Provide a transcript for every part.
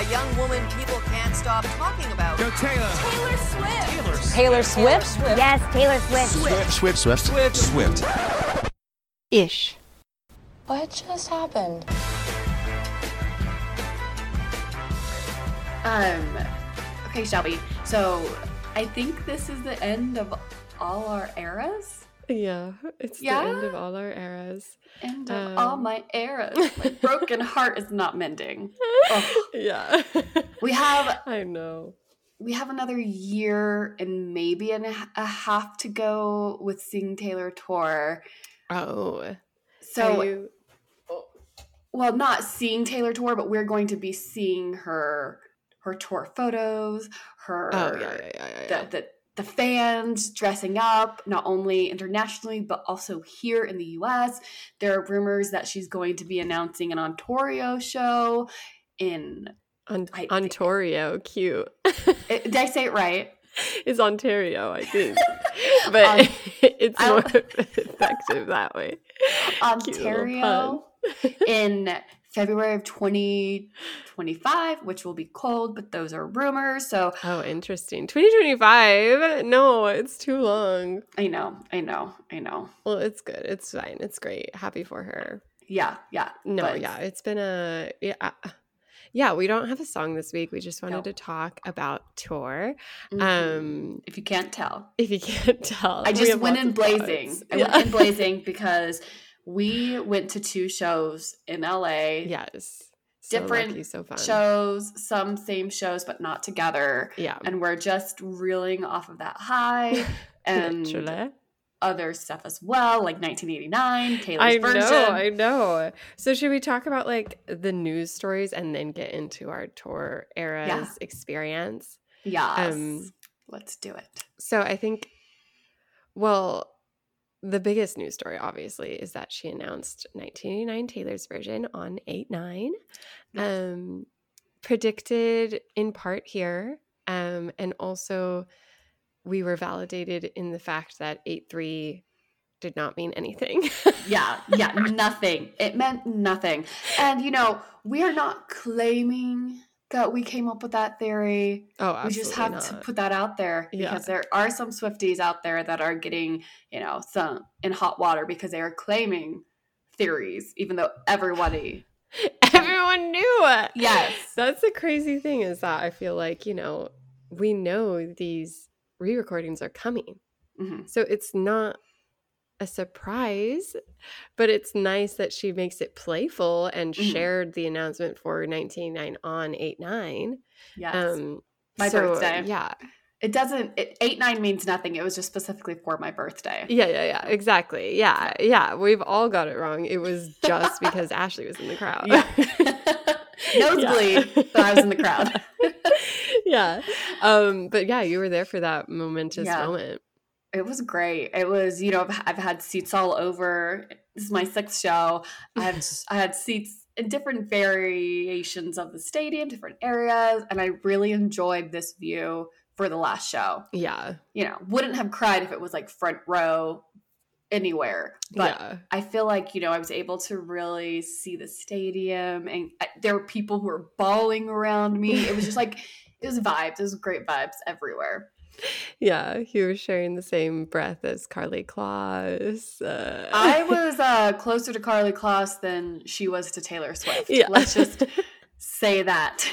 A young woman people can't stop talking about. Go Taylor. Taylor Swift. Taylor. Taylor Swift? Yes, Taylor Swift. Swift, Swift, Swift, Swift. Ish. What just happened? Um, okay, Shelby. So I think this is the end of all our eras. Yeah, it's Yeah? the end of all our eras. End of all Um. my eras. My broken heart is not mending. Ugh. Yeah. We have I know. we have another year and maybe and a half to go with Sing Taylor tour. Oh. So you well, not seeing Taylor tour, but we're going to be seeing her her tour photos, her Oh yeah, yeah, yeah, yeah. yeah. the, the the fans dressing up not only internationally but also here in the US. There are rumors that she's going to be announcing an Ontario show in On- I- Ontario, cute. eh, did I say it right? is Ontario, I think. but Um, it's more effective that way. Ontario in February of 2025, which will be cold, but those are rumors. So Oh, interesting. 2025? No, it's too long. I know, I know, I know. Well, it's good. It's fine. It's great. Happy for her. Yeah, yeah. No, but- yeah, it's been a yeah. uh, Yeah, we don't have a song this week. We just wanted No. to talk about tour. Mhm. Um, if you can't tell, if you can't tell, I just went in blazing. thoughts. I yeah. went in blazing because we went to two shows in LA. yes, so Different lucky, so. Shows, some same shows, but not together. Yeah, And we're just reeling off of that high and literally. other stuff as well, like 1989, Taylor's I version. know, I know. So should we talk about like the news stories and then get into our tour eras experience? yes. Um, Let's do it. So I think, well, the biggest news story, obviously, is that she announced 1989 Taylor's version on 8 9. Um, predicted in part here. Um, and also, we were validated in the fact that 8 3 did not mean anything. Yeah, yeah, nothing. It meant nothing. And you know, we are not claiming that we came up with that theory. oh, we just have absolutely to put that out there Yeah. because there are some Swifties out there that are getting, you know, some in hot water because they are claiming theories, even though everybody. Everyone knew it. Yes. That's the crazy thing is that I feel like, you know, we know these re recordings are coming. Mhm. So it's not a surprise, but it's nice that she makes it playful and Mhm. shared the announcement for 199 on 8 9. Yes. Um, My so, birthday. Yeah. it doesn't. It, eight nine means nothing. It was just specifically for my birthday. Yeah, yeah, yeah. Exactly. Yeah. Yeah. We've all got it wrong. It was just because Ashley was in the crowd. Yeah. Nosebleed, but I was in the crowd. yeah. Um, but yeah, you were there for that momentous Yeah. moment. It was great. It was, you know, I've, I've had seats all over. This is my sixth show. I had I had seats in different variations of the stadium, different areas, and I really enjoyed this view for the last show. Yeah. You know, wouldn't have cried if it was like front row anywhere, but yeah. I feel like you know I was able to really see the stadium, and I, there were people who were bawling around me. It was just like it was vibes. It was great vibes everywhere. Yeah, you were sharing the same breath as Karlie Kloss. Uh, I was uh, closer to Karlie Kloss than she was to Taylor Swift. Yeah. Let's just say that.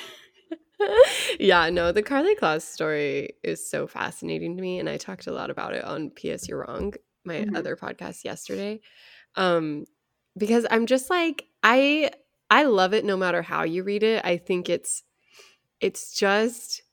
yeah, no, the Karlie Kloss story is so fascinating to me, and I talked a lot about it on PS You're Wrong, my Mhm. other podcast yesterday. Um, because I'm just like I I love it no matter how you read it. I think it's it's just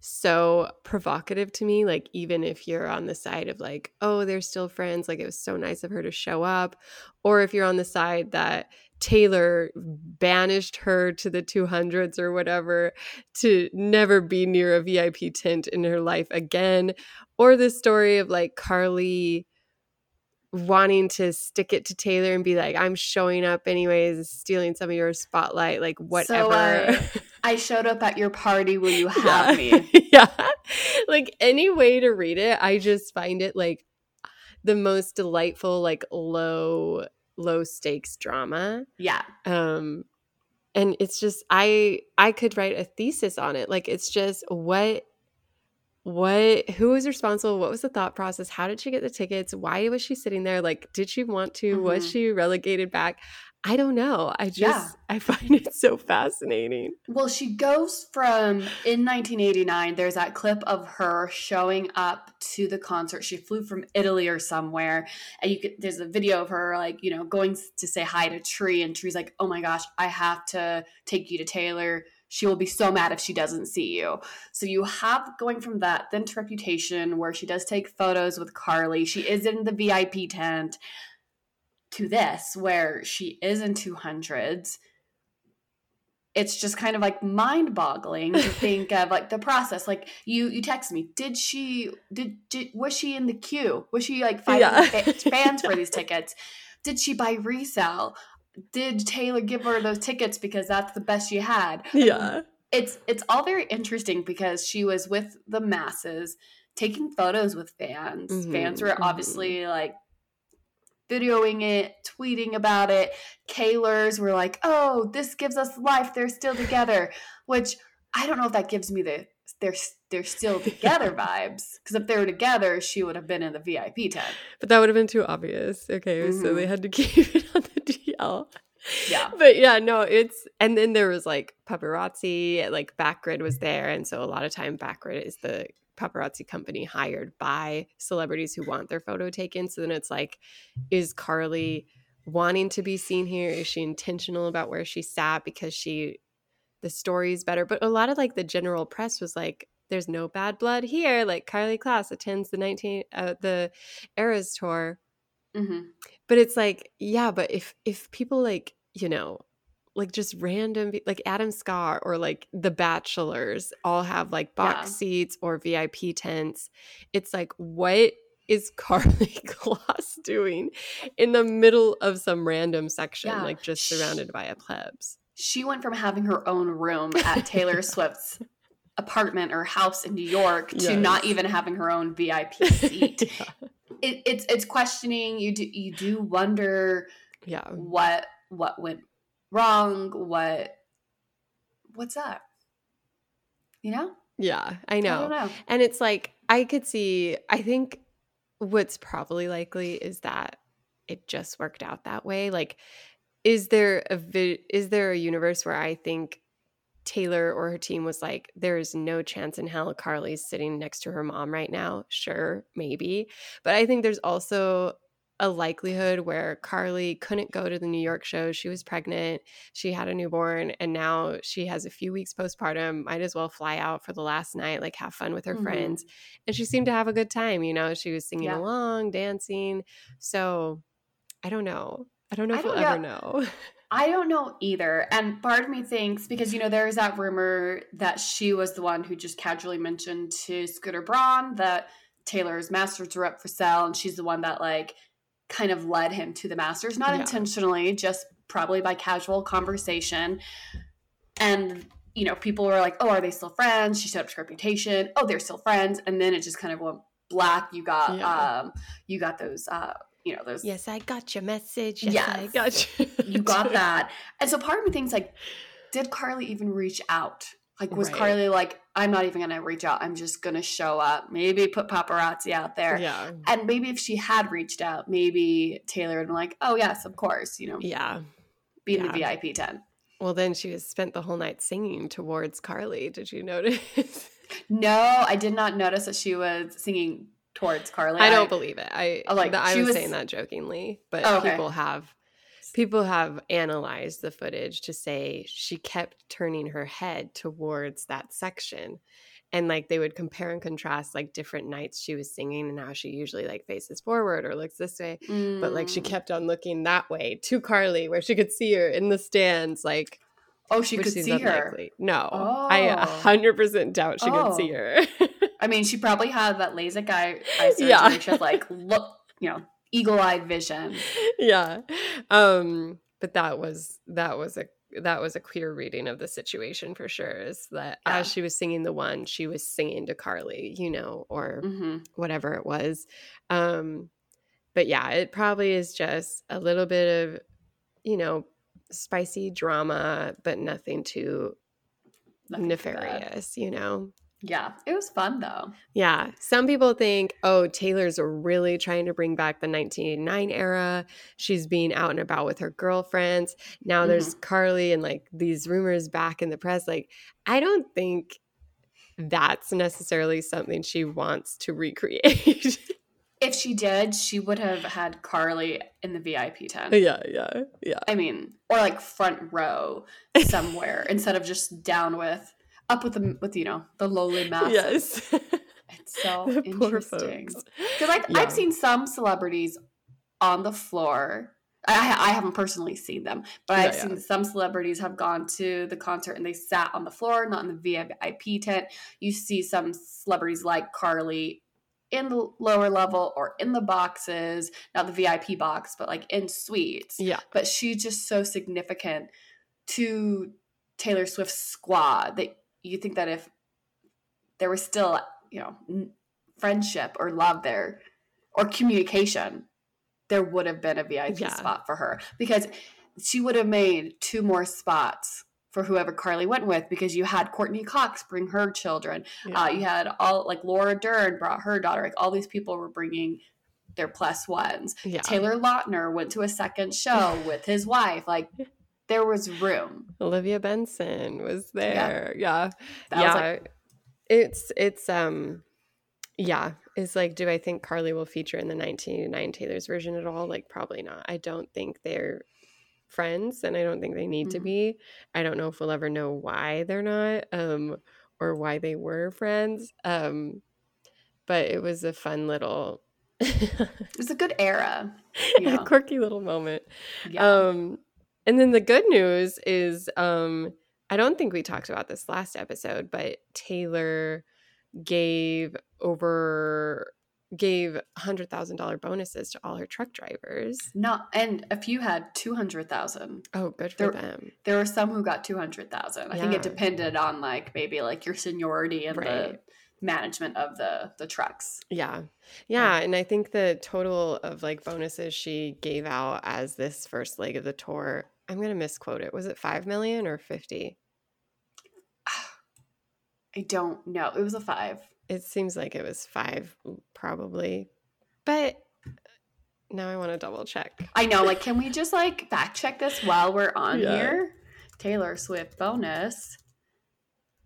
so provocative to me like even if you're on the side of like oh they're still friends like it was so nice of her to show up or if you're on the side that Taylor banished her to the 200s or whatever to never be near a VIP tent in her life again or the story of like Karlie wanting to stick it to Taylor and be like I'm showing up anyways stealing some of your spotlight like whatever. Uh, I showed up at your party. Will you have me? yeah. Like any way to read it, I just find it like the most delightful, like low, low stakes drama. Yeah. Um and it's just I I could write a thesis on it. Like it's just what what who was responsible what was the thought process how did she get the tickets why was she sitting there like did she want to was Mhm. she relegated back i don't know i just Yeah. i find it so fascinating Well, she goes from in 1989. There's that clip of her showing up to the concert. She flew from Italy or somewhere, and you could. There's a video of her like you know going to say hi to Tree, and Tree's like, "Oh my gosh, I have to take you to Taylor. She will be so mad if she doesn't see you." So you have going from that then to Reputation, where she does take photos with Karlie. She is in the VIP tent. To this, where she is in 200s it's just kind of like mind boggling to think of like the process. Like you you text me did she did, did was she in the queue? Was she like fighting Yeah. fa- fans for these tickets? Did she buy resale? Did taylor give her those tickets because that's the best she had? Yeah. It's it's all very interesting because she was with the masses taking photos with fans. Mhm, fans were mhm. obviously like videoing it tweeting about it. Kaylors were like oh this gives us life. They're still together which i don't know if that gives me the they're they're still together vibes because if they were together she would have been in the vip tent. But that would have been too obvious. Okay so Mhm. they had to keep it on the dl yeah. But yeah no it's and then there was like paparazzi like backgrid was there and so a lot of time backgrid is the paparazzi company hired by celebrities who want their photo taken. So then it's like is Karlie wanting to be seen here? Is she intentional about where she sat because she the story is better? But a lot of like the general press was like there's no bad blood here. Like Karlie Kloss attends the 19 uh, the eras tour hmm but it's like yeah but if if people like you know like just random like adam scott or like the bachelors all have like box Yeah. seats or vip tents it's like what is Karlie Kloss doing in the middle of some random section Yeah. like just surrounded by a plebs she went from having her own room at Taylor Swift's apartment or house in New York to not even having her own VIP seat. yeah. it, it's it's questioning. You do you do wonder yeah what what went wrong. What what's up? You know, yeah i I know don't know. And it's like I could see I think what's probably likely is that it just worked out that way. Like is there a vi- is there a universe where I think Taylor or her team was like there is no chance in hell Karlie's sitting next to her mom right now? Sure, maybe. But I think there's also a likelihood where Karlie couldn't go to the New York show. She was pregnant, she had a newborn, and now she has a few weeks postpartum. Might as well fly out for the last night, like have fun with her Mhm. friends. And she seemed to have a good time. You know, she was singing Yeah. along, dancing. So I don't know. I don't know I if we'll don't- ever know. I don't know either. And part of me thinks because you know there is that rumor that she was the one who just casually mentioned to Scooter Braun that Taylor's masters were up for sale, and she's the one that like kind of led him to the masters, not Yeah. intentionally, just probably by casual conversation. And you know, people were like, "Oh, are they still friends?" She showed up to Reputation. Oh, they're still friends, and then it just kind of went black. You got, Yeah. um, you got those, uh, you know, those yes, I got your message. Yes, I got you. you got that. And so part of me thinks like, did Karlie even reach out? Like, was Right. Karlie like, I'm not even gonna reach out. I'm just gonna show up. Maybe put paparazzi out there. Yeah. And maybe if she had reached out, maybe Taylor would been like, oh yes, of course, you know, Yeah. be in the. VIP tent. Well, then she was spent the whole night singing towards Karlie. Did you notice? No, I did not notice that she was singing towards Karlie. I don't believe it. I like, like I was, was- saying that jokingly, but Oh, okay. people have people have analyzed the footage to say she kept turning her head towards that section. And like they would compare and contrast like different nights she was singing and how she usually like faces forward or looks this way. But like she Mm. kept on looking that way to Karlie where she could see her in the stands, like Oh, she could seems see her. No. I a Oh. hundred percent doubt she could see Oh. her. I mean, she probably had that LASIK eye, eye surgery. Yeah. She had like look, you know, eagle eyed vision. yeah um but that was that was a that was a clear reading of the situation for sure is that Yeah. as she was singing the one she was singing to Karlie you know or hmm whatever it was um but yeah it probably is just a little bit of you know spicy drama, but nothing too Nothing too nefarious, you know? Yeah, it was fun though. Yeah. Some people think, oh, Taylor's really trying to bring back the 1989 era. She's being out and about with her girlfriends. Now there's mm-hmm. Karlie and like these rumors back in the press. Like, I don't think that's necessarily something she wants to recreate. If she did, she would have had Karlie in the VIP tent. yeah, yeah, yeah. I mean, or like front row somewhere instead of just down with up with the with you know the lowly masses. Yes. It's so interesting. folks. Because like Yeah. I've seen some celebrities on the floor. I, I haven't personally seen them, but Yeah, I've yeah. seen some celebrities have gone to the concert and they sat on the floor, not in the VIP tent. You see some celebrities like Karlie in the lower level or in the boxes, not the VIP box, but like in suites. Yeah. But she's just so significant to Taylor Swift's squad that you think that if there was still, you know, n- friendship or love there or communication, there would have been a VIP Yeah. spot for her because she would have made two more spots for whoever Karlie went with because you had Courteney Cox bring her children. Yeah. Uh, you had all like Laura Dern brought her daughter. Like all these people were bringing their plus ones. yeah. Taylor Lautner went to a second show with his wife. Like there was room. Olivia Benson was there. Yeah. That was, yeah. like- it's it's um yeah. It's like, do I think Karlie will feature in the 1989 Taylor's version at all? Like probably not. I don't think they're friends and I don't think they need to Mhm. be. I don't know if we'll ever know why they're not, um, or why they were friends. Um, but it was a fun little It was a good era. a quirky little moment. Yeah. Um, and then the good news is, um, I don't think we talked about this last episode, but Taylor gave over gave hundred thousand dollar bonuses to all her truck drivers. no, and a few had two hundred thousand. Oh, good for There- them. There were some who got two hundred thousand. I think it depended on like maybe like your seniority and the management of the the trucks. Yeah. Yeah. And I think the total of like bonuses she gave out as this first leg of the tour, I'm going to misquote it. Was it 5 million or 50? I don't know. It was a five. It seems like it was five, probably. But uh, now I want to double check. I know. Like, can we just like fact check this while we're on Yeah. here? Taylor Swift bonus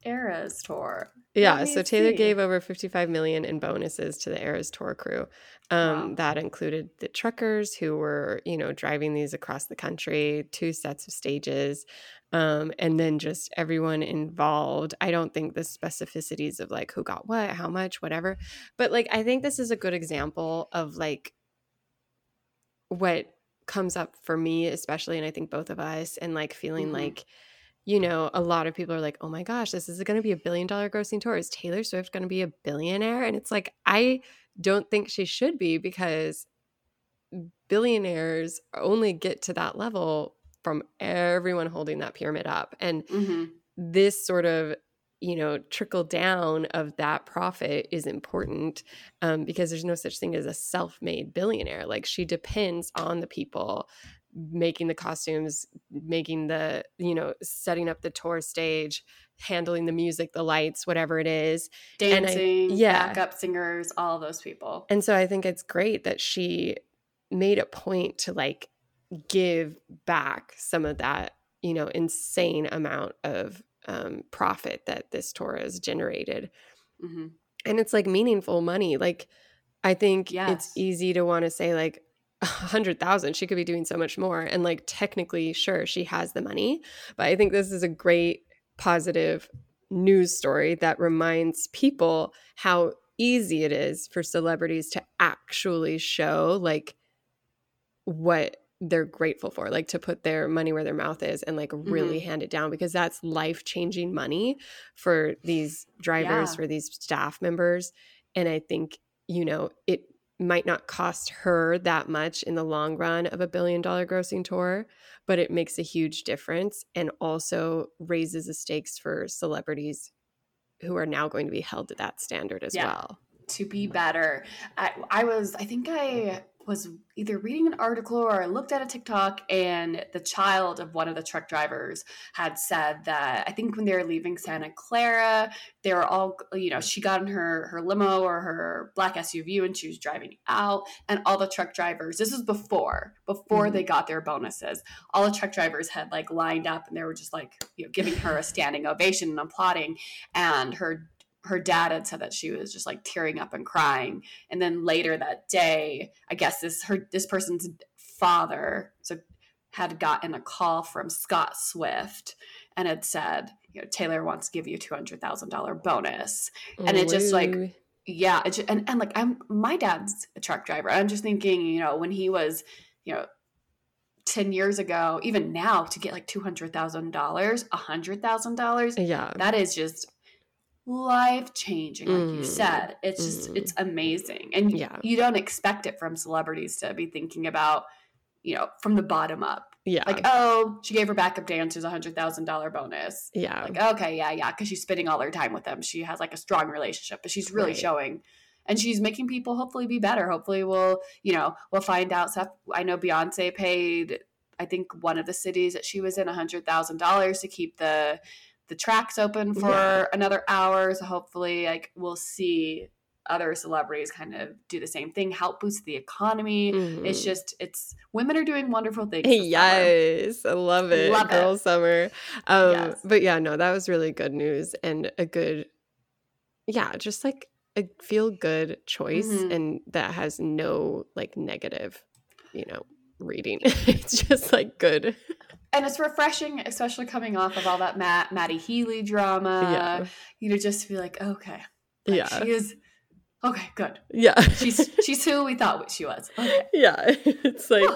Eras tour. Yeah, so Taylor see. gave over 55 million in bonuses to the Eras tour crew. Um, Wow. That included the truckers who were, you know, driving these across the country, two sets of stages, um, and then just everyone involved. I don't think the specificities of like who got what, how much, whatever, but like I think this is a good example of like what comes up for me, especially, and I think both of us, and like feeling Mhm. like you know, a lot of people are like, oh my gosh, this is going to be a billion dollar grossing tour. Is Taylor Swift going to be a billionaire? And it's like, I don't think she should be because billionaires only get to that level from everyone holding that pyramid up. And hmm this sort of you know trickle down of that profit is important um, because there's no such thing as a self-made billionaire like she depends on the people making the costumes making the you know setting up the tour stage handling the music the lights whatever it is And I- Dancing, yeah. backup singers, all those people. and so I think it's great that she made a point to like give back some of that, you know, insane amount of um, profit that this tour has generated. hmm And it's like meaningful money. Like, I think it's easy to want to say, like, hundred thousand, she could be doing so much more. And like, technically, sure, she has the money. But I think this is a great positive news story that reminds people how easy it is for celebrities to actually show like what they're grateful for like to put their money where their mouth is and like really mm-hmm. hand it down because that's life-changing money for these drivers Yeah. for these staff members and i think you know it might not cost her that much in the long run of a billion dollar grossing tour but it makes a huge difference and also raises the stakes for celebrities who are now going to be held to that standard as Yeah. well to be better. I, I was, I think I was either reading an article or I looked at a TikTok, and the child of one of the truck drivers had said that I think when they were leaving Santa Clara, they were all, you know, she got in her her limo or her black SUV and she was driving out, and all the truck drivers. This was before before Mhm. they got their bonuses. All the truck drivers had like lined up, and they were just like, you know, giving her a standing ovation and applauding, and her her dad had said that she was just like tearing up and crying. And then later that day i guess this her this person's father so had gotten a call from scott swift and had said you know taylor wants to give you $200000 bonus. And it just, like, yeah it ju- and, and like i'm my dad's a truck driver. I'm just thinking you know when he was you know 10 years ago even now to get like $200000 $100000 yeah. that is just life changing like you Mm. said it's just Mm. it's amazing and Yeah. you don't expect it from celebrities to be thinking about you know from the bottom up Yeah. like oh she gave her backup dancers a hundred thousand dollar bonus yeah. like okay yeah yeah because she's spending all her time with them she has like a strong relationship but she's really Right. showing and she's making people hopefully be better hopefully we'll you know we'll find out stuff i know beyonce paid i think one of the cities that she was in a hundred thousand dollars to keep the the tracks open for Yeah. another hour so hopefully like we'll see other celebrities kind of do the same thing help boost the economy it's Mhm. just it's women are doing wonderful things summer. Yes, I love it. Love it. Girl summer. Um Yes. but yeah, no, that was really good news and a good yeah, just like a feel good choice Mhm. and that has no like negative, you know, reading. it's just like good. And it's refreshing, especially coming off of all that Matt Matty Healy drama. yeah. You know, just to be like, okay, like, Yeah. she is okay, good. Yeah. She's she's who we thought she was. Okay. yeah. It's like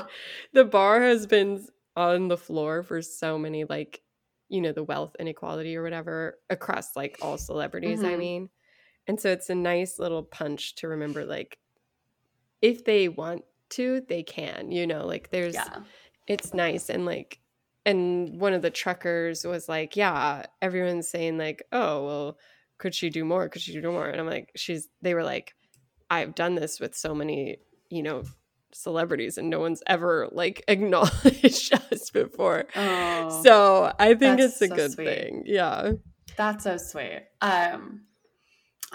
the bar has been on the floor for so many like you know the wealth inequality or whatever across like all celebrities i Mhm. mean and so it's a nice little punch to remember like if they want to they can you know like there's Yeah. it's nice and like and one of the truckers was like yeah everyone's saying like oh well could she do more could she do more and i'm like she's they were like i've done this with so many you know celebrities and no one's ever like acknowledged us before Oh, so i think it's a so good sweet. thing yeah that's so sweet. Um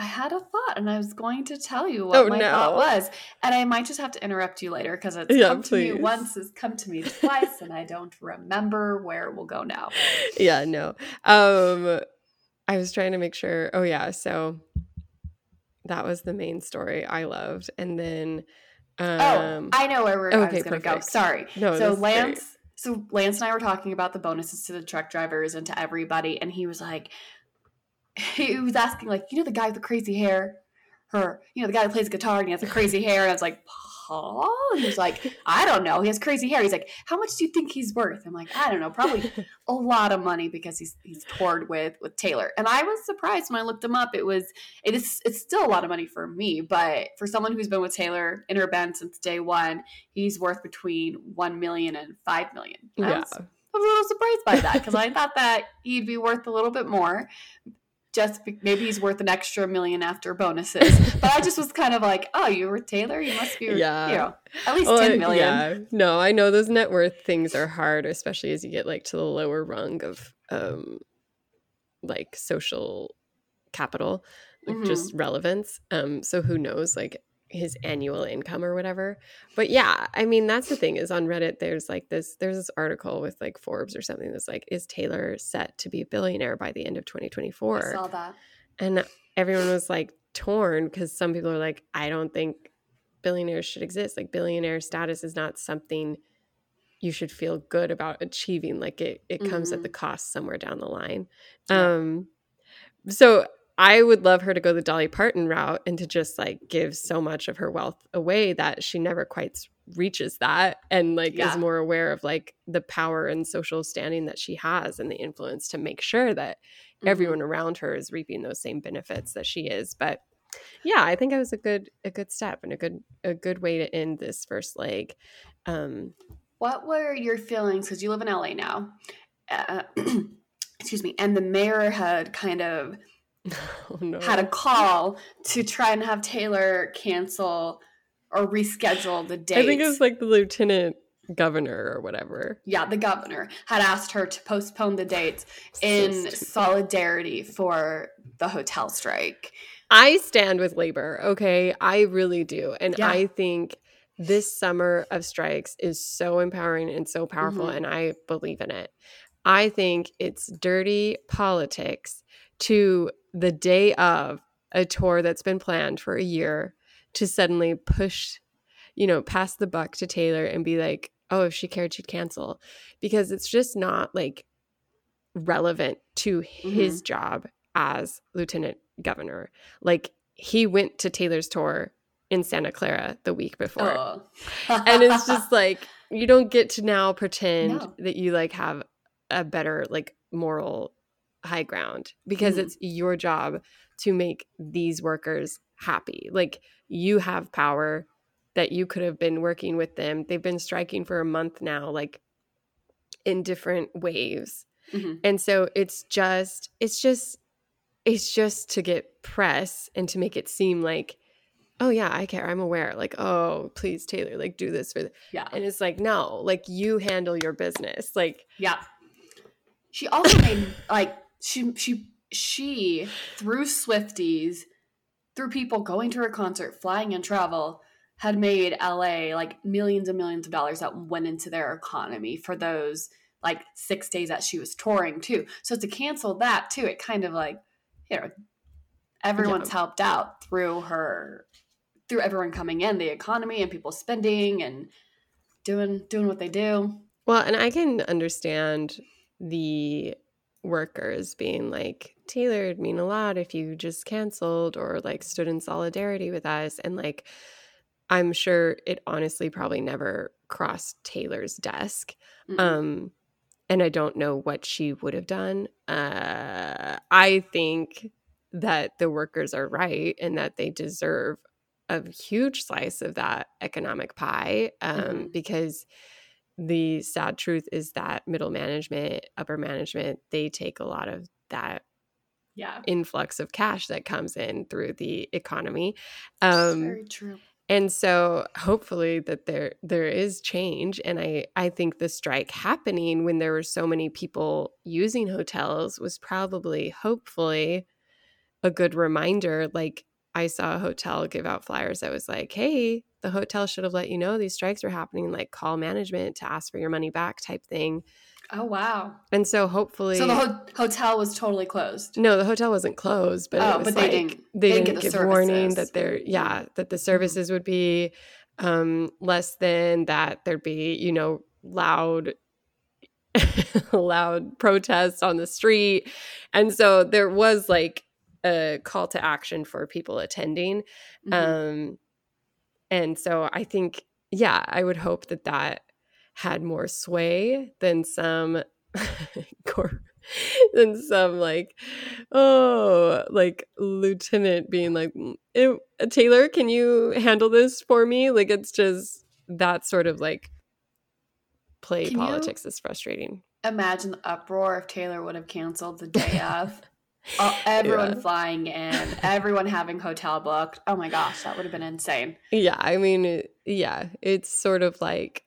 I had a thought and I was going to tell you what Oh, my no. thought was. And I might just have to interrupt you later because it's Yeah, come to me once, it's come to me twice, and I don't remember where it will go now. yeah no um i was trying to make sure oh yeah so that was the main story i loved and then um oh, I know where we're I okay, was gonna go. perfect. Sorry. No, so is great. Lance so Lance and I were talking about the bonuses to the truck drivers and to everybody, and he was like he was asking, like, you know the guy with the crazy hair? Her, you know, the guy who plays guitar and he has the crazy hair. And I was like, huh? And he was like, I don't know. He has crazy hair. He's like, how much do you think he's worth? I'm like, I don't know, probably a lot of money because he's he's toured with with Taylor. And I was surprised when I looked him up. It was it is it's still a lot of money for me, but for someone who's been with Taylor in her band since day one, he's worth between one million and five million. I yeah was, I was a little surprised by that because I thought that he'd be worth a little bit more. Just be, maybe he's worth an extra million after bonuses, but I just was kind of like, oh, you were Taylor, you must be, Yeah. you know, at least Well, ten million. yeah no i know those net worth things are hard especially as you get like to the lower rung of um like social capital like Mhm. just relevance um so who knows like his annual income or whatever but yeah i mean that's the thing is on reddit there's like this there's this article with like forbes or something that's like is taylor set to be a billionaire by the end of I 2024 saw that. and everyone was like torn because some people are like, I don't think billionaires should exist. Like billionaire status is not something you should feel good about achieving. Like it it comes at the cost somewhere down the line. Yeah. Um so I would love her to go the Dolly Parton route and to just like give so much of her wealth away that she never quite reaches that and like Yeah. is more aware of like the power and social standing that she has and the influence to make sure that Mhm. everyone around her is reaping those same benefits that she is but yeah i think it was a good a good step and a good a good way to end this first leg um What were your feelings? Because you live in LA now. Uh, excuse me. And the mayor had kind of oh no had a call to try and have Taylor cancel or reschedule the date. I think it was like the lieutenant governor or whatever. yeah, the governor had asked her to postpone the dates in stupid. solidarity for the hotel strike. I stand with labor, okay? I really do. And Yeah. I think this summer of strikes is so empowering and so powerful, Mhm. and I believe in it. I think it's dirty politics to the day of a tour that's been planned for a year to suddenly push, you know, pass the buck to Taylor and be like, oh, if she cared, she'd cancel. Because it's just not like relevant to his mm-hmm. job as lieutenant governor. Like he went to Taylor's tour in Santa Clara the week before. Ugh. And it's just like you don't get to now pretend No. that you like have a better like moral high ground because Mhm. it's your job to make these workers happy. Like you have power that you could have been working with them. They've been striking for a month now like in different waves. Mhm. And so it's just it's just it's just to get press and to make it seem like oh yeah, I care. I'm aware. Like, oh, please Taylor, like do this for the-. yeah. And it's like, no, like you handle your business. Like Yeah. She also made like she she she through Swifties, through people going to her concert, flying and travel, had made LA like millions and millions of dollars that went into their economy for those like six days that she was touring too. So to cancel that too, it kind of like, you know, everyone's helped out through her through everyone coming in, the economy and people spending and doing doing what they do. Well, and I can understand the workers being like, Taylor, it'd mean a lot if you just canceled or like stood in solidarity with us. And like, I'm sure it honestly probably never crossed Taylor's desk. Mm-mm. Um, and I don't know what she would have done. Uh, I think that the workers are right and that they deserve a huge slice of that economic pie um, Mhm. because the sad truth is that middle management, upper management, they take a lot of that yeah. influx of cash that comes in through the economy. Um, Very true. and so hopefully that there there is change and i i think the strike happening when there were so many people using hotels was probably hopefully a good reminder like i saw a hotel give out flyers that was like hey the hotel should have let you know these strikes were happening like call management to ask for your money back type thing Oh wow! and so hopefully So the ho- hotel was totally closed. no, the hotel wasn't closed, but Oh, it was but they like didn't- they they didn't didn't the give warning that they're, yeah, that the services would be um, less than that. There'd be, you know, loud, loud protests on the street, and so there was like a call to action for people attending. Mhm. Um, and so I think, yeah, I would hope that that had more sway than some, than some like, oh, like lieutenant being like, "Mm, "Eh, Taylor, can you handle this for me? Like, it's just that sort of like play Can politics is frustrating. Imagine the uproar if Taylor would have canceled the day of. Uh, everyone Yeah. flying in, everyone having hotel booked. Oh my gosh, that would have been insane. Yeah, I mean, yeah, it's sort of like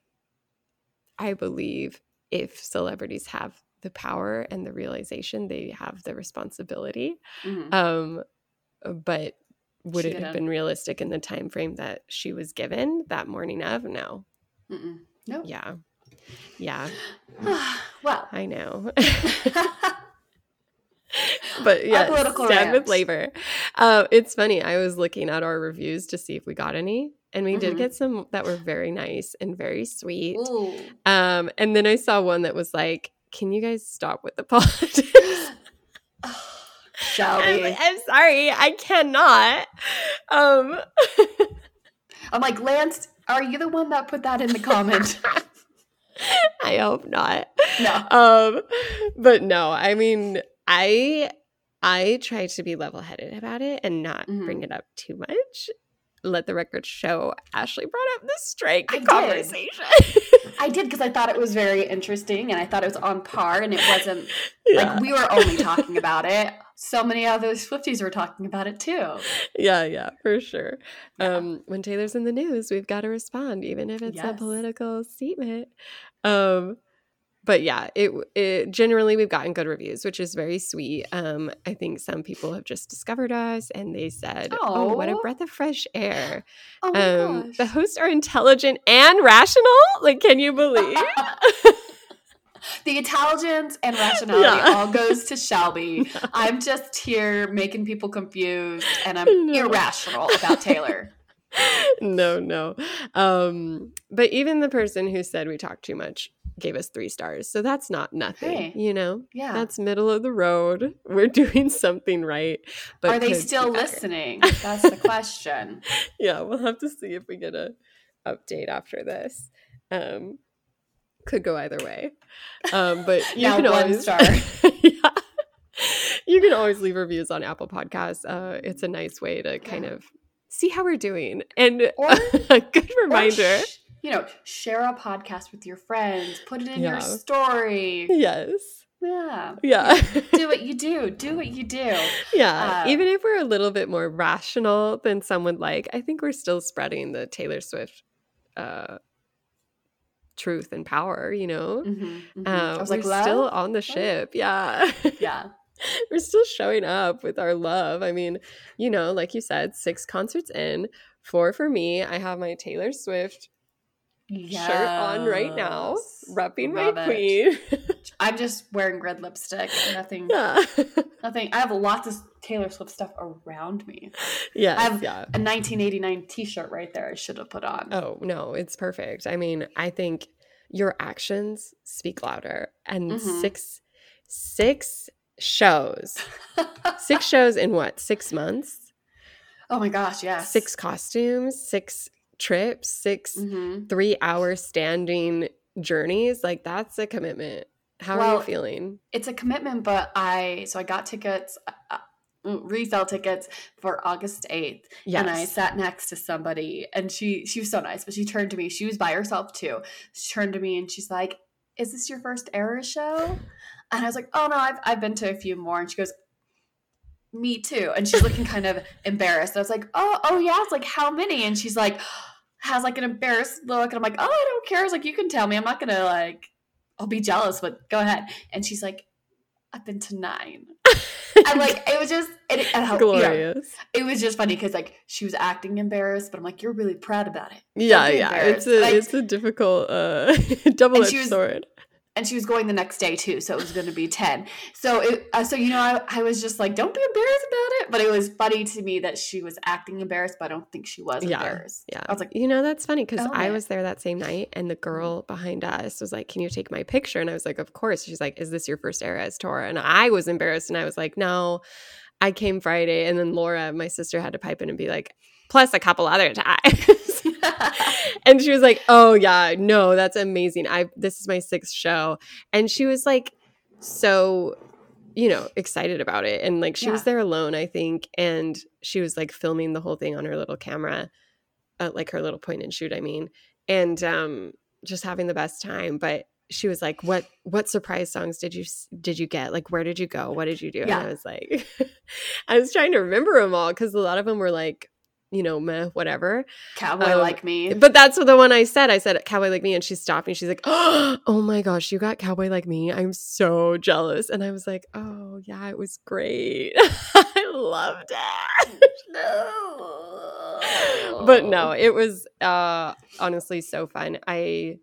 I believe if celebrities have the power and the realization, they have the responsibility. Mhm. Um, but would She it have been realistic in the time frame that she was given that morning of? No. Nope. Yeah. Yeah, well, I know. but yeah, political stand with labor. Uh, it's funny. I was looking at our reviews to see if we got any, and we did Mhm. get some that were very nice and very sweet. Um, and then I saw one that was like, "Can you guys stop with the politics?" Shelby. I'm, I'm sorry, I cannot. Um, I'm like, Lance, are you the one that put that in the comment? I hope not. No. Um, but no, I mean, I I try to be level headed about it and not Mhm. bring it up too much. Let the record show Ashley brought up the strike I did. conversation. I did because I thought it was very interesting and I thought it was on par and it wasn't yeah. like we were only talking about it so many other Swifties were talking about it too. yeah, yeah, for sure. Yeah. Um, when Taylor's in the news, we've got to respond, even if it's a political statement. Um, but yeah, it, it generally we've gotten good reviews, which is very sweet. Um, I think some people have just discovered us and they said, "Oh, what a breath of fresh air." Oh Um, the hosts are intelligent and rational. Like, can you believe? the intelligence and rationality Yeah. all goes to Shelby. I'm just here making people confused and I'm No. irrational about Taylor. no, no. Um, but even the person who said we talk too much gave us three stars. So that's not nothing, Hey. you know? Yeah. That's middle of the road. We're doing something right. But Are they could be still listening? That's the question. Yeah, we'll have to see if we get a update after this. Um, could go either way. Um, but you Now can one always star. yeah. You can always leave reviews on Apple Podcasts. Uh, it's a nice way to kind Yeah. of see how we're doing. And Or- a good reminder. sh- you know, share a podcast with your friends, put it in Yeah. your story. Yes. Yeah. Yeah. Do what you do. Do what you do. yeah. Uh, Even if we're a little bit more rational than some would like, I think we're still spreading the Taylor Swift uh, truth and power, you know? Mhm, mhm. Uh, I was we're like, still on the ship. Yeah. Yeah. we're still showing up with our love. I mean, you know, like you said, six concerts in, four for me. I have my Taylor Swift shirt on right now, Yes. repping my Love it. queen. I'm just wearing red lipstick. Nothing. yeah. Nothing. I have lots of Taylor Swift stuff around me. Yeah. I have yeah. a 1989 T-shirt right there. I should have put on. Oh, no, it's perfect. I mean, I think your actions speak louder. And Mhm. six six shows. Six shows in what? 6 months? oh my gosh! Yes. Six costumes, six trips, 6 Mhm. 3-hour standing journeys. Like that's a commitment. How are you feeling? It's a commitment, but I so I got tickets. Uh, uh, resale tickets for August 8th Yes. and I sat next to somebody and she she was so nice but she turned to me she was by herself too she turned to me and she's like is this your first era show and I was like oh no I've, I've been to a few more and she goes me too. And she's looking kind of embarrassed. I was like oh oh yeah it's like how many? And she's like has like an embarrassed look. And I'm like oh I don't care. I was like you can tell me. I'm not gonna like I'll be jealous but go ahead. And she's like I've been to nine. And like it was just it, and how, you know, it was just funny because like she was acting embarrassed, but I'm like, you're really proud about it. Yeah, yeah. It's a Like- it's a difficult uh double edged sword. And she was going the next day too, so it was going to be ten. So it, uh, so you know, I, I was just like, don't be embarrassed about it. But it was funny to me that she was acting embarrassed, but I don't think she was Yeah, embarrassed. Yeah. I was like, you know, that's funny because own I was there that same night and the girl behind us was like, Can you take my picture? And I was like, Of course. She's like, Is this your first Eras tour? And I was embarrassed and I was like, No, I came Friday. And then Laura, my sister, had to pipe in and be like, Plus a couple other times. and she was like, "Oh yeah, no, that's amazing. I this is my sixth show." And she was like so you know, excited about it. And like she was there alone, I think, and she was like filming the whole thing on her little camera, uh, like her little point and shoot, I mean. And um just having the best time, but she was like, "What what surprise songs did you did you get? Like, where did you go? What did you do?" And I was like, I was trying to remember them all because a lot of them were like, you know, meh, whatever. cowboy Um, like me. But that's the one I said. I said cowboy like me, and she stopped me. She's like, "Oh my gosh, you got cowboy like me! I'm so jealous." And I was like, "Oh yeah, it was great. I loved it." no. but no, it was uh, honestly so fun. I,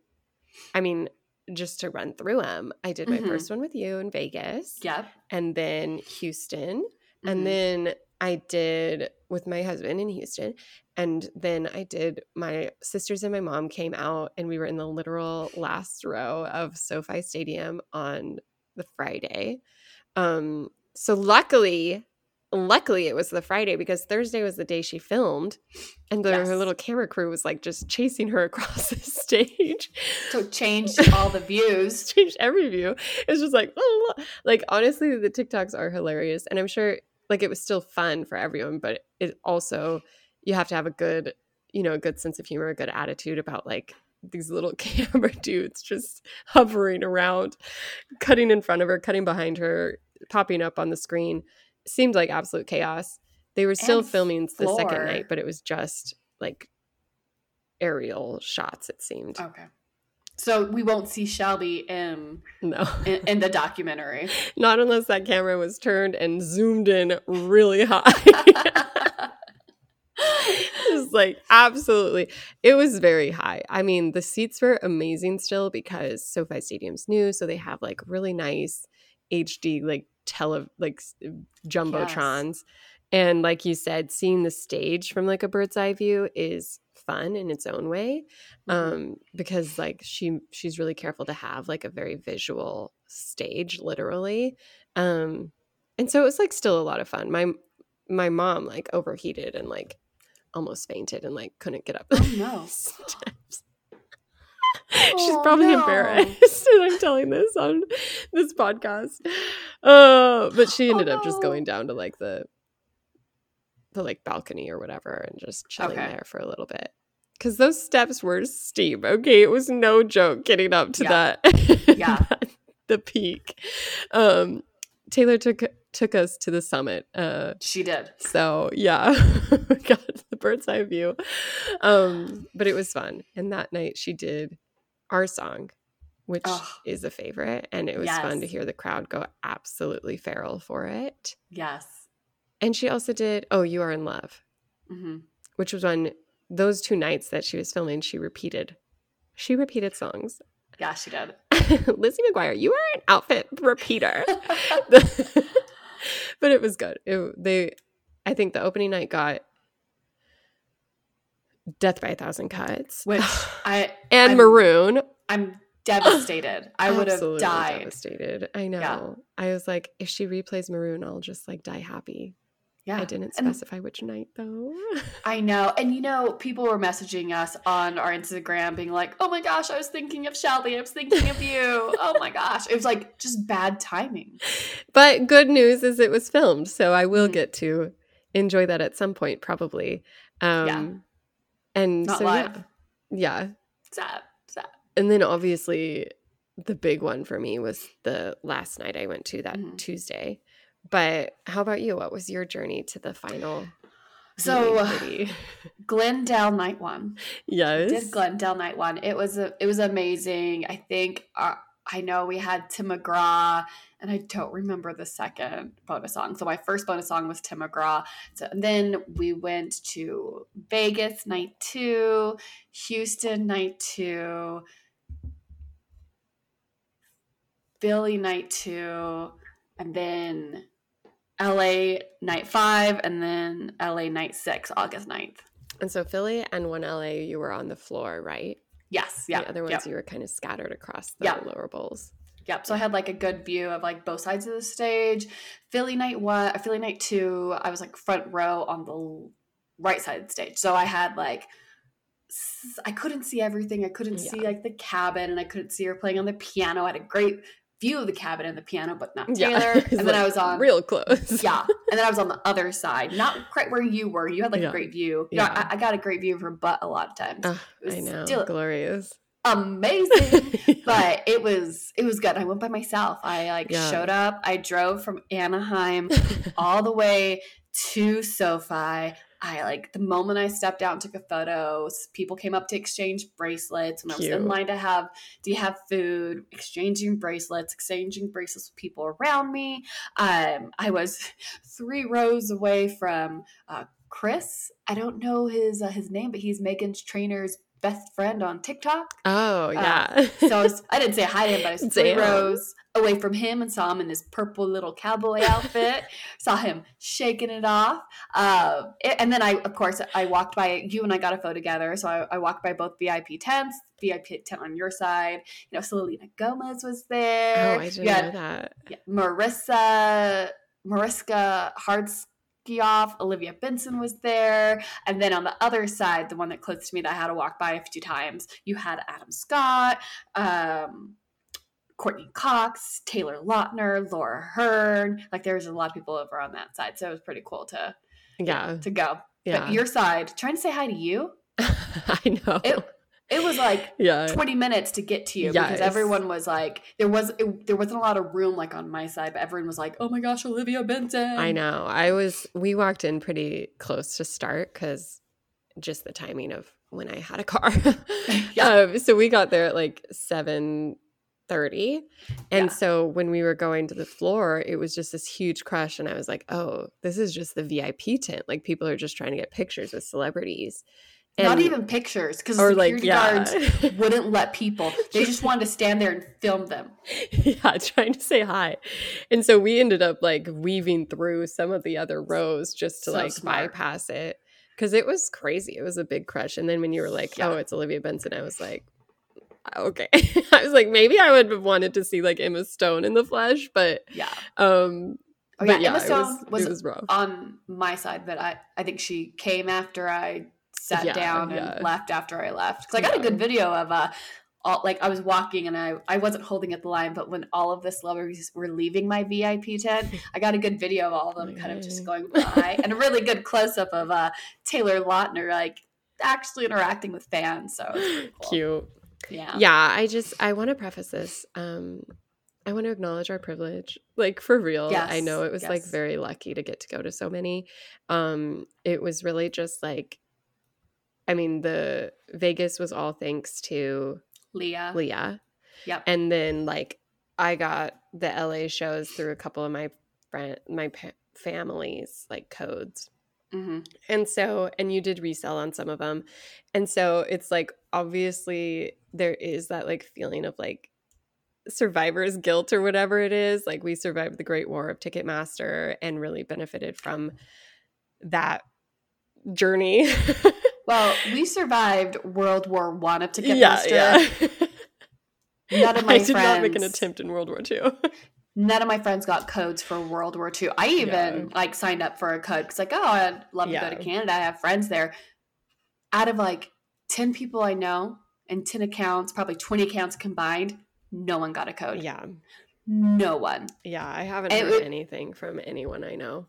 I mean, just to run through them, I did my Mhm. first one with you in Vegas, Yep. and then Houston, Mhm. and then I did with my husband in Houston. And then I did my sisters and my mom came out and we were in the literal last row of SoFi Stadium on the Friday. Um so luckily luckily it was the Friday because Thursday was the day she filmed and the, her little camera crew was like just chasing her across the stage so changed all the views. changed every view. It's just like, oh, like honestly, the TikToks are hilarious, and I'm sure like it was still fun for everyone, but it also you have to have a good, you know, a good sense of humor, a good attitude about like these little camera dudes just hovering around, cutting in front of her, cutting behind her, popping up on the screen. seemed like absolute chaos. They were still And filming the second night, but it was just like aerial shots. It seemed Okay. So we won't see Shelby in no, in, in the documentary. not unless that camera was turned and zoomed in really high. Just like absolutely. It was very high. I mean, the seats were amazing still because SoFi Stadium's new, so they have like really nice HD like tele like jumbotrons. And like you said, seeing the stage from like a bird's eye view is fun in its own way. Mhm. Um because like she she's really careful to have like a very visual stage literally. Um and so it was like still a lot of fun. My my mom like overheated and like almost fainted and like couldn't get up. Oh, no. She's Oh, probably no. embarrassed that I'm telling this on this podcast. Uh, but she ended up just going down to like the the like balcony or whatever and just chilling Okay. there for a little bit. Cause those steps were steep. Okay. It was no joke getting up to Yeah. that. Yeah. the peak. Um Taylor took took us to the summit. Uh She did. so yeah, got the bird's eye view. Um, but it was fun. And that night she did our song, which is a favorite. And it was fun to hear the crowd go absolutely feral for it. Yes. And she also did Oh, You Are in Love, hmm which was on those two nights that she was filming, she repeated. She repeated songs. Yeah, she did. Lizzie McGuire, you are an outfit repeater. but it was good. It, they, I think the opening night got Death by a Thousand Cuts, Which I and I'm- Maroon. I'm devastated. I would have died. Devastated. I know. I was like, if she replays Maroon, I'll just like die happy. Yeah. I didn't And specify which night though. I know. And you know, people were messaging us on our Instagram being like, oh my gosh, I was thinking of Shelby. I was thinking of you. oh my gosh. It was like just bad timing. but good news is it was filmed, so I will Mhm. get to enjoy that at some point, probably. Um, And Not so live. yeah, yeah. Sad. Sad. and then obviously the big one for me was the last night I went to that Mhm. Tuesday. But how about you? What was your journey to the final? So? Glendale night one. yes, did Glendale night one. It was a, it was amazing. I think uh, I know we had Tim McGraw, and I don't remember the second bonus song. So my first bonus song was Tim McGraw. So and then we went to Vegas night two, Houston night two, Philly night two, and then LA night five, and then LA night six, August 9th. and so Philly and one LA, you were on the floor, right? Yes, yeah. the other ones yep. you were kind of scattered across the Yeah. lower bowls. Yep. So I had like a good view of like both sides of the stage. Philly night one, uh, Philly night two, I was like front row on the right side of the stage. So I had like, I couldn't see everything. I couldn't see like the cabin and I couldn't see her playing on the piano. I had a great view of the cabin and the piano, but not Yeah, Taylor. It's and then like I was on, real close. yeah. And then I was on the other side, not quite where you were. You had like Yeah. a great view. You know, Yeah. I, I got a great view of her butt a lot of times. Ah, was I know, still- glorious. Amazing but it was it was good. I went by myself. I like Yeah. showed up. I drove from Anaheim all the way to SoFi. I like the moment I stepped out and took a photo, people came up to exchange bracelets. When I was in line to have, do you have food? Exchanging bracelets, exchanging bracelets with people around me. Um, I was three rows away from uh, Chris. I don't know his uh, his name, but he's Meghan Trainor's best friend on TikTok. oh yeah. Uh, so I, was, I didn't say hi to him, but I was three Damn. rows away from him and saw him in his purple little cowboy outfit. saw him shaking it off. Uh, and then I, of course, I walked by you and I got a photo together. So I, I walked by both VIP tents, VIP tent on your side. You know, Selena Gomez was there. oh, I didn't you had know that. yeah, Marissa, Mariska Hardskioff, Olivia Benson was there. And then on the other side, the one that close to me that I had to walk by a few times, you had Adam Scott, um, Courteney Cox, Taylor Lautner, Laura Dern. Like there was a lot of people over on that side. So it was pretty cool to Yeah, to go. yeah. But your side, trying to say hi to you. I know. It it was like yeah. 20 minutes to get to you because everyone was like there was it, there wasn't a lot of room like on my side but everyone was like oh my gosh olivia benson I know. I was we walked in pretty close to start cuz just the timing of when I had a car. Yeah. um, so we got there at like 7:30 and Yeah. so when we were going to the floor, it was just this huge crush and I was like, "Oh, this is just the VIP tent. Like people are just trying to get pictures with celebrities." not even pictures because security like yeah. guards wouldn't let people they just wanted to stand there and film them yeah, trying to say hi. And so we ended up like weaving through some of the other rows just to So like smart. bypass it because it was crazy. It was a big crush. And then when you were like, Yeah. oh, it's Olivia Benson, I was like, okay. I was like, maybe I would have wanted to see like Emma Stone in the flesh, but yeah um, oh but yeah, emma it stone was, it was rough. on my side but i i think she came after i sat Yeah, down and yeah. left after i left because i got a good video of uh all, like I was walking and I, I wasn't holding at the line, but when all of the celebrities were leaving my VIP tent, I got a good video of all of them kind of just going by and a really good close up of uh, Taylor Lautner like actually interacting with fans. So was cool. Cute. Yeah. yeah i just i want to preface this um i want to acknowledge our privilege like for real i know it was like very lucky to get to go to so many um it was really just like i mean the vegas was all thanks to Leah. leah Yep. and then like i got the la shows through a couple of my friend my pa- families like codes hmm and so, and you did resell on some of them. And so it's like, obviously, there is that like feeling of like survivor's guilt or whatever it is. Like, we survived the Great War of Ticketmaster and really benefited from that journey. Well, we survived World War One of yeah, Ticketmaster. yeah. None of my I did not make an attempt in World War II. None of my friends got codes for World War II. I even Yeah. like signed up for a code because like, oh, I'd love to Yeah. go to Canada. I have friends there. Out of like ten people I know and ten accounts, probably twenty accounts combined, no one got a code. yeah. No one. Yeah. I haven't And heard it- anything from anyone I know.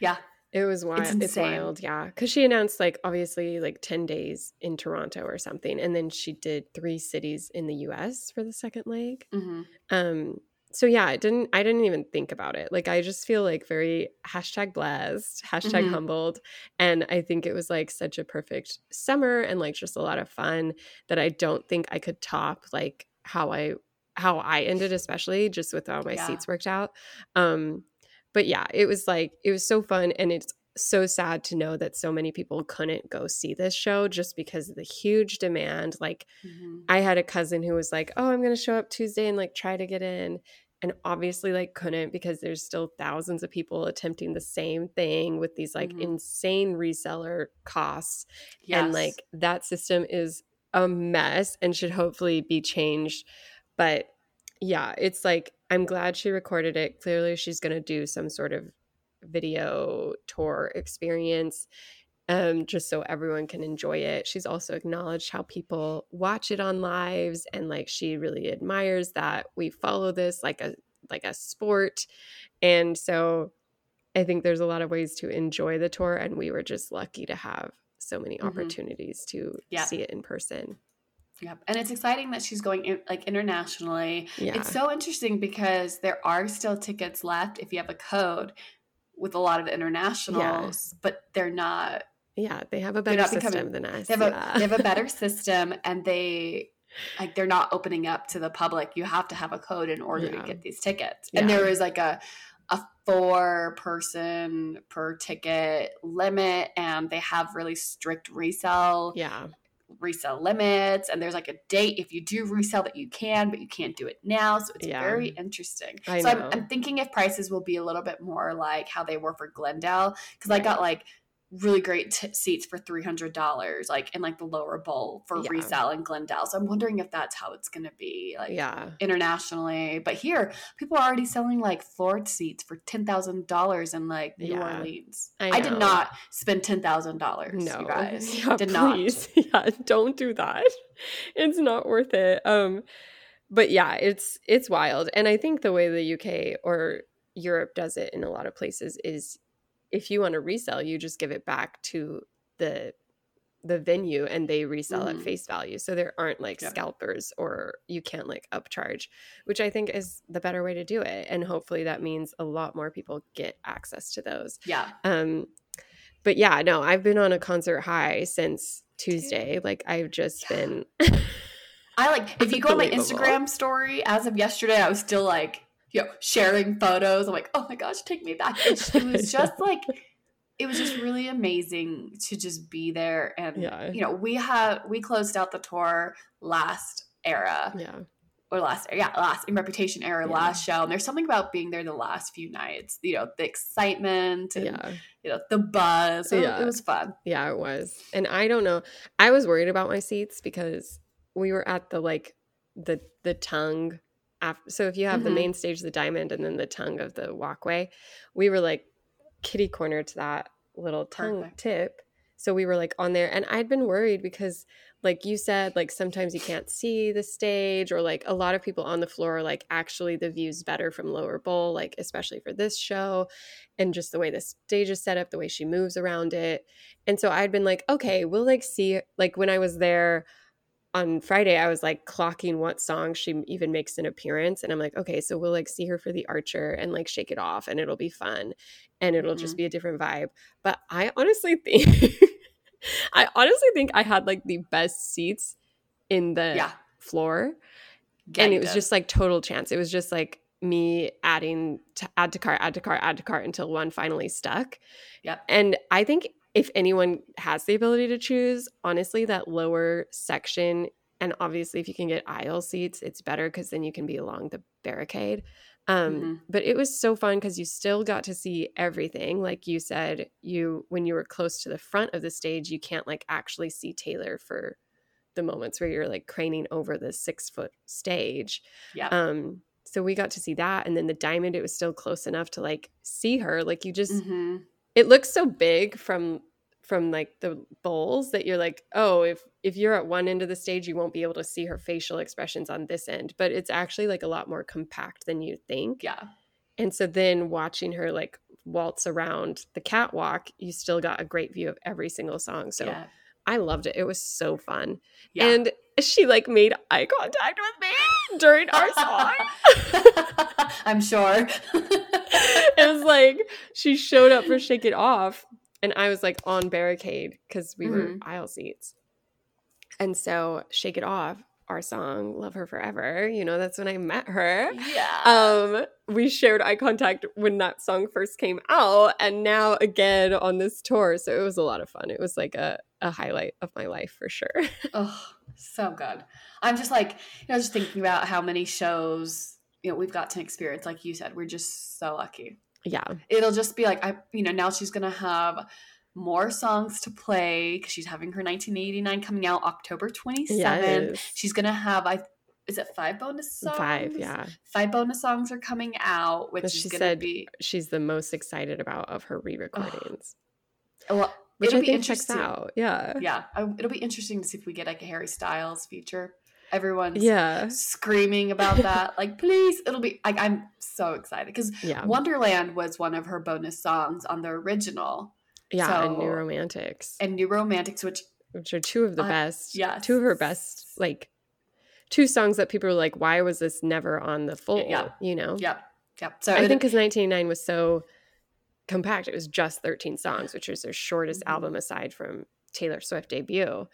Yeah. It was wild. It's, insane. wild, yeah. Because she announced like obviously like ten days in Toronto or something, and then she did three cities in the U.S. for the second leg. hmm Um. So yeah, I didn't. I didn't even think about it. Like I just feel like very hashtag blessed, hashtag Mhm. humbled, and I think it was like such a perfect summer and like just a lot of fun that I don't think I could top like how I how I ended, especially just with how my Yeah. seats worked out. Um, but yeah, it was like it was so fun, and it's so sad to know that so many people couldn't go see this show just because of the huge demand. Like hmm I had a cousin who was like, "Oh, I'm going to show up Tuesday and like try to get in." And obviously like couldn't because there's still thousands of people attempting the same thing with these like Mhm. insane reseller costs Yes. and like that system is a mess and should hopefully be changed. But yeah, it's like I'm glad she recorded it. Clearly she's going to do some sort of video tour experience um, just so everyone can enjoy it. She's also acknowledged how people watch it on lives and like she really admires that we follow this like a like a sport. And so I think there's a lot of ways to enjoy the tour and we were just lucky to have so many Mhm. opportunities to Yeah. see it in person. Yep. And it's exciting that she's going in, like internationally. Yeah. It's so interesting because there are still tickets left if you have a code with a lot of internationals, but they're not yeah, they have a better not becoming- system than us. they have a they have a better system and they like they're not opening up to the public. You have to have a code in order Yeah. to get these tickets. And there is like a a four person per ticket limit and they have really strict resell yeah. Resell limits and there's like a date if you do resell that you can but you can't do it now so it's Yeah. very interesting I so I'm. I'm thinking if prices will be a little bit more like how they were for glendale because i got like really great t- seats for $300 like in like the lower bowl for Yeah. resale in glendale so i'm wondering if that's how it's going to be like Yeah. internationally but here people are already selling like floor seats for $10000 in like new Yeah. orleans I I, did not spend $10000 No. you guys Yeah, did not please. Yeah, don't do that. It's not worth it. Um but yeah, it's it's wild. And I think the way the UK or Europe does it in a lot of places is if you want to resell, you just give it back to the the venue and they resell at Mhm. face value. So there aren't like Yep. scalpers or you can't like upcharge, which I think is the better way to do it. And hopefully that means a lot more people get access to those. Yeah. Um, but yeah, no, I've been on a concert high since Tuesday. Like I've just Yeah. been I like if you go on my Instagram story as of yesterday, I was still like, you know, sharing photos. I'm like, oh my gosh, take me back. It, it was just like it was just really amazing to just be there and Yeah. you know, we had we closed out the tour last era yeah. or last yeah, last in reputation era Yeah. last show. And there's something about being there the last few nights, you know, the excitement and Yeah. you know, the buzz. So Yeah. it was fun. Yeah, it was. And I don't know. I was worried about my seats because we were at the like the the tongue after so if you have the Mhm. main stage, the diamond, and then the tongue of the walkway, we were like kitty corner to that little tongue Perfect. tip. So we were like on there and I'd been worried because like you said, like sometimes you can't see the stage or like a lot of people on the floor are like actually the view's better from lower bowl, like especially for this show and just the way the stage is set up, the way she moves around it. And so I'd been like, okay, we'll like see like when I was there on Friday, I was like clocking what song she even makes an appearance. And I'm like, okay, so we'll like see her for the archer and like shake it off and it'll be fun and it'll just mm-hmm. be a different vibe. But I honestly think I honestly think I had like the best seats in the Yeah. floor. And it was just like total chance. It was just like me adding to add to cart, add to cart, add to cart until one finally stuck. Yeah. And I think if anyone has the ability to choose, honestly, that lower section, and obviously if you can get aisle seats, it's better because then you can be along the barricade. Um, Mhm. But it was so fun because you still got to see everything. Like you said, you when you were close to the front of the stage, you can't like actually see Taylor for the moments where you're like craning over the six foot stage. Yeah. Um, so we got to see that, and then the diamond, it was still close enough to like see her. Like you just, hmm it looks so big from from like the bowls that you're like, oh, if if you're at one end of the stage, you won't be able to see her facial expressions on this end. But it's actually like a lot more compact than you think. Yeah. And so then watching her like waltz around the catwalk, you still got a great view of every single song. So yeah. I loved it. It was so fun. Yeah. And she like made eye contact with me during our song. I'm sure. it was like she showed up for Shake It Off, and I was like on barricade because we were Mhm. aisle seats. And so Shake It Off, our song, Love Her Forever, you know, that's when I met her. yeah. Um, we shared eye contact when that song first came out, and now again on this tour. So it was a lot of fun. It was like a, a highlight of my life for sure. oh, so good. I'm just like, you know, just thinking about how many shows, you know, we've got to experience. Like you said, we're just so lucky. Yeah. It'll just be like, I, you know, now she's going to have more songs to play because she's having her 1989 coming out October 27th. Yes. She's going to have, I, is it five bonus songs? Five, yeah. Five bonus songs are coming out, which But she going said be, She's the most excited about of her re-recordings. well, which it'll I be think checks interesting. out. Yeah. yeah, I, it'll be interesting to see if we get like a Harry Styles feature. Everyone's Yeah. screaming about that. Like, please, it'll be. Like, I'm so excited because Yeah. Wonderland was one of her bonus songs on the original Yeah. and New Romantics, and New Romantics, which which are two of the Uh, best. yeah Two of her best, like, two songs that people are like, why was this never on the full? Yeah. You know? yep, yep. So I it- think because 1989 was so compact, it was just 13 songs, which is their shortest Mhm. album aside from Taylor Swift debut.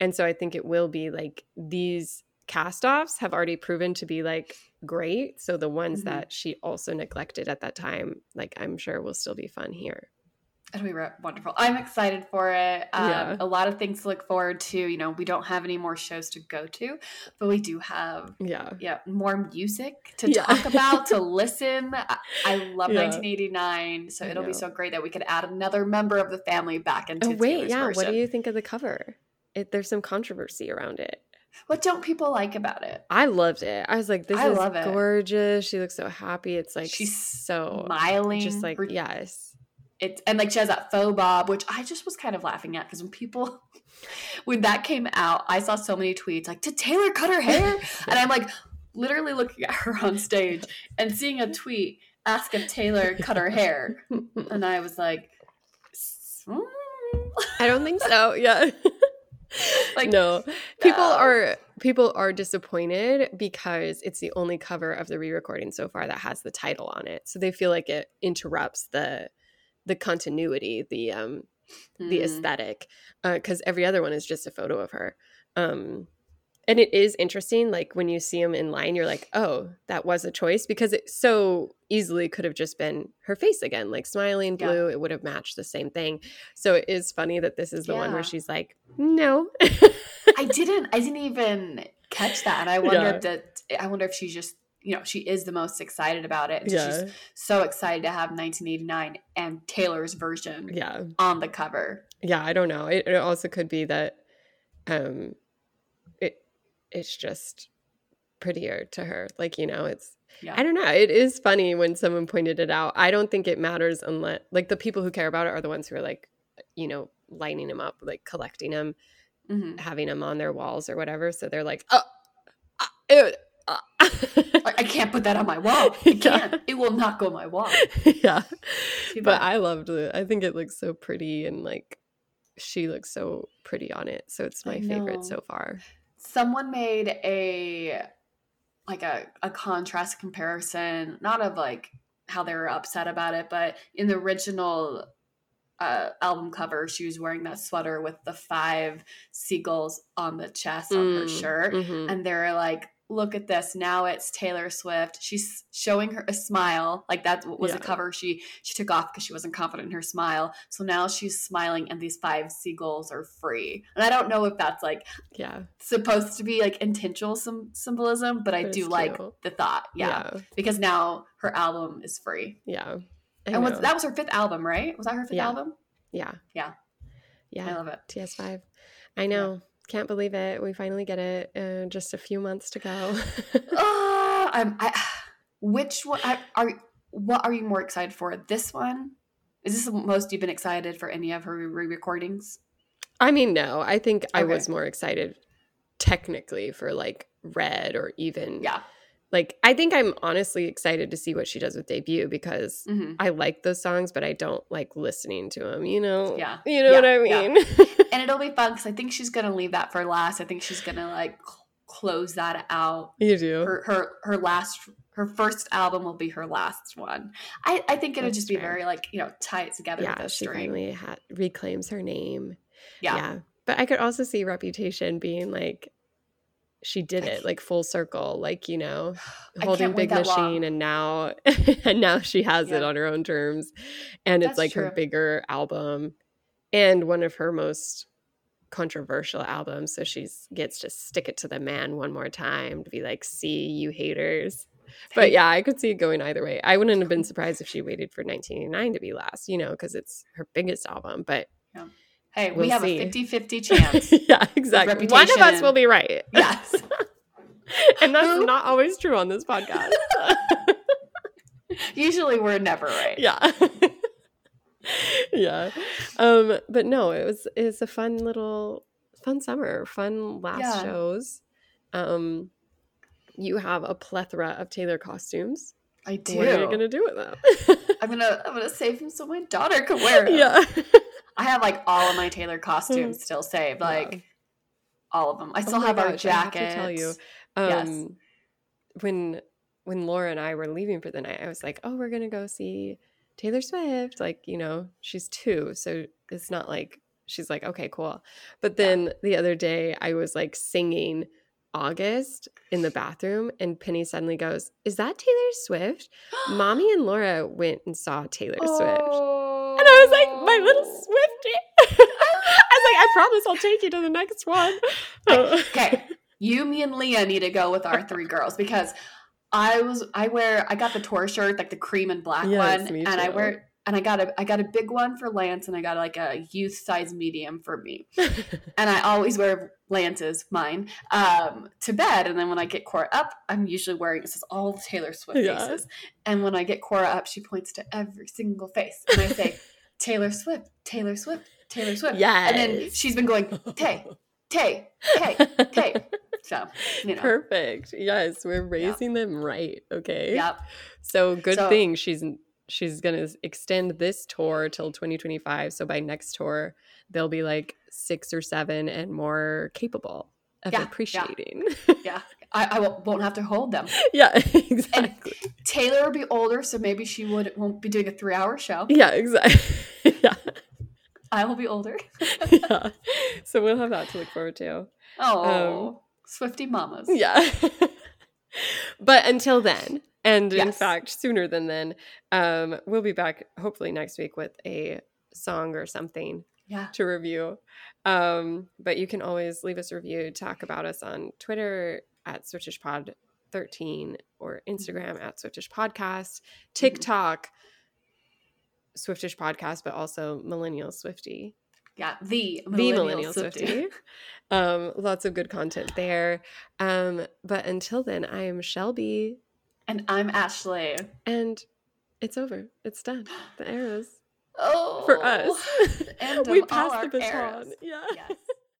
And so I think it will be like these cast offs have already proven to be like great. So the ones Mhm. that she also neglected at that time, like I'm sure will still be fun here. It'll be wonderful. I'm excited for it. Um, Yeah. A lot of things to look forward to. You know, we don't have any more shows to go to, but we do have Yeah. yeah more music to Yeah. talk about to listen. I, I love Yeah. 1989, so it'll be so great that we could add another member of the family back into Oh wait, Taylor's yeah. What do you think of the cover? It, there's some controversy around it. What don't people like about it? I loved it. I was like, this I is love it. gorgeous. She looks so happy. It's like She's so Smiling, just like re- yes. It's and like she has that faux bob, which I just was kind of laughing at because when people when that came out, I saw so many tweets like, "Did Taylor cut her hair?" and I'm like, literally looking at her on stage and seeing a tweet ask if Taylor cut her hair, and I was like, mm." I don't think so. Yeah. Like, no people no. are people are disappointed because it's the only cover of the re-recording so far that has the title on it. So they feel like it interrupts the the continuity the um the mm, aesthetic because every other one is just a photo of her. Um and it is interesting like when you see them in line you're like oh that was a choice because it so easily could have just been her face again like smiling Yeah. blue it would have matched the same thing so it is funny that this is the one where she's like no I didn't. I didn't even catch that, and I wonder Yeah. if that. I wonder if she's just. You know, she is the most excited about it. yeah She's so excited to have 1989 and Taylor's version yeah on the cover. yeah i don't know it, it also could be that um it's just prettier to her like you know it's Yeah. i don't know it is funny when someone pointed it out i don't think it matters unless like the people who care about it are the ones who are like you know lining them up like collecting them Mhm. having them on their walls or whatever so they're like oh ah, ew, ah." I, can't put that on my wall. I can't. It will not go on my wall. yeah but i loved it i think it looks so pretty and like she looks so pretty on it so it's my favorite so far someone made a like a, a contrast comparison not of like how they were upset about it but in the original uh, album cover she was wearing that sweater with the five seagulls on the chest on her Mm, shirt mhm. and they're like look at this. Now it's taylor swift. She's showing her a smile. Like that was Yeah. a cover. She she took off because she wasn't confident in her smile. So now she's smiling and these five seagulls are free. And i don't know if that's like yeah. supposed to be like intentional some symbolism but i But do like the thought. Yeah, because now her album is free. Yeah. I and know. that was her fifth album right? Was that her fifth Yeah. album? Yeah. Yeah. yeah. I love it. Ts5 i know can't believe it we finally get it uh, just a few months to go. Oh, I'm, I, which one I, are what are you more excited for this one? Is this the most you've been excited for any of her re-recordings? I mean no i think i was more excited technically for like red or even yeah. like i think i'm honestly excited to see what she does with debut because hmm i like those songs but i don't like listening to them you know? Yeah. you know Yeah, what i yeah. mean and it'll be fun because i think she's gonna leave that for last. I think she's gonna like cl- close that out. You do. Her her her last her first album will be her last one. I I think it'll That's just be very like you know tie it together yeah a she string. finally ha- reclaims her name. Yeah. But I could also see Reputation being like, she did it like full circle, like you know, holding Big Machine, long. and now and now she has it on her own terms, and it's That's like her bigger album, and one of her most controversial albums. So she gets to stick it to the man one more time to be like, "See you haters." But yeah, I could see it going either way. I wouldn't have been surprised if she waited for 1989 to be last, you know, because it's her biggest album. But Hey, we We'll have see. a 50-50 chance. yeah, exactly. One of us Reputation. will be right. yes. and that's Who? not always true on this podcast. Usually we're never right. yeah. yeah. Um, but no, it was it's a fun little fun summer, fun last Yeah. shows. Um you have a plethora of Taylor costumes. I do. What are you gonna do with them? I'm gonna I'm gonna save them so my daughter can wear them. yeah. I have like all of my Taylor costumes still saved, like Yeah. all of them. I Oh still my have our jacket. I have to tell you, Yes. um, when when Laura and I were leaving for the night, I was like, "Oh, we're gonna go see Taylor Swift." Like, you know, she's two, so it's not like she's like, "Okay, cool." But then the other day, I was like singing August in the bathroom, and Penny suddenly goes, "Is that Taylor Swift?" Mommy and Laura went and saw Taylor Swift. And I was like, my little oh. Swifty. I was like, I promise I'll take you to the next one. okay you me and leah need to go with our three girls because i was i wear i got the tour shirt like the cream and black Yes, one and i wear and i got a i got a big one for lance and i got like a youth size medium for me and i always wear lance's mine um to bed and then when i get cora up i'm usually wearing this is all taylor swift Yeah. faces and when i get cora up she points to every single face and i say taylor swift taylor swift taylor swift Yeah. and then she's been going tay tay tay tay so you know Perfect. Yes, we're raising them right. Okay. yep So good So- thing she's she's going to extend this tour till 2025. So by next tour, they'll be like six or seven and more capable of Yeah, yeah. appreciating. Yeah, I, I won't won't have to hold them. Yeah, exactly. Taylor will be older, so maybe she would won't be doing a three hour show. yeah, exactly. yeah. I will be older. yeah. So we'll have that to look forward to. Oh, Swifty mamas. Yeah. but until then, and in fact, sooner than then, um, we'll be back hopefully next week with a song or something Yeah. to review. Um, but you can always leave us a review, talk about us on Twitter at SwiftishPod13 or Instagram at Swiftish Podcast, TikTok, Swiftish Podcast, but also Millennial Swifty Yeah. The the millennial, millennial swifty um lots of good content there. Um but until then i am shelby. And I'm Ashley. and it's over. It's done. The arrows. Oh, for us. end we passed the baton. eras. yeah. Yes.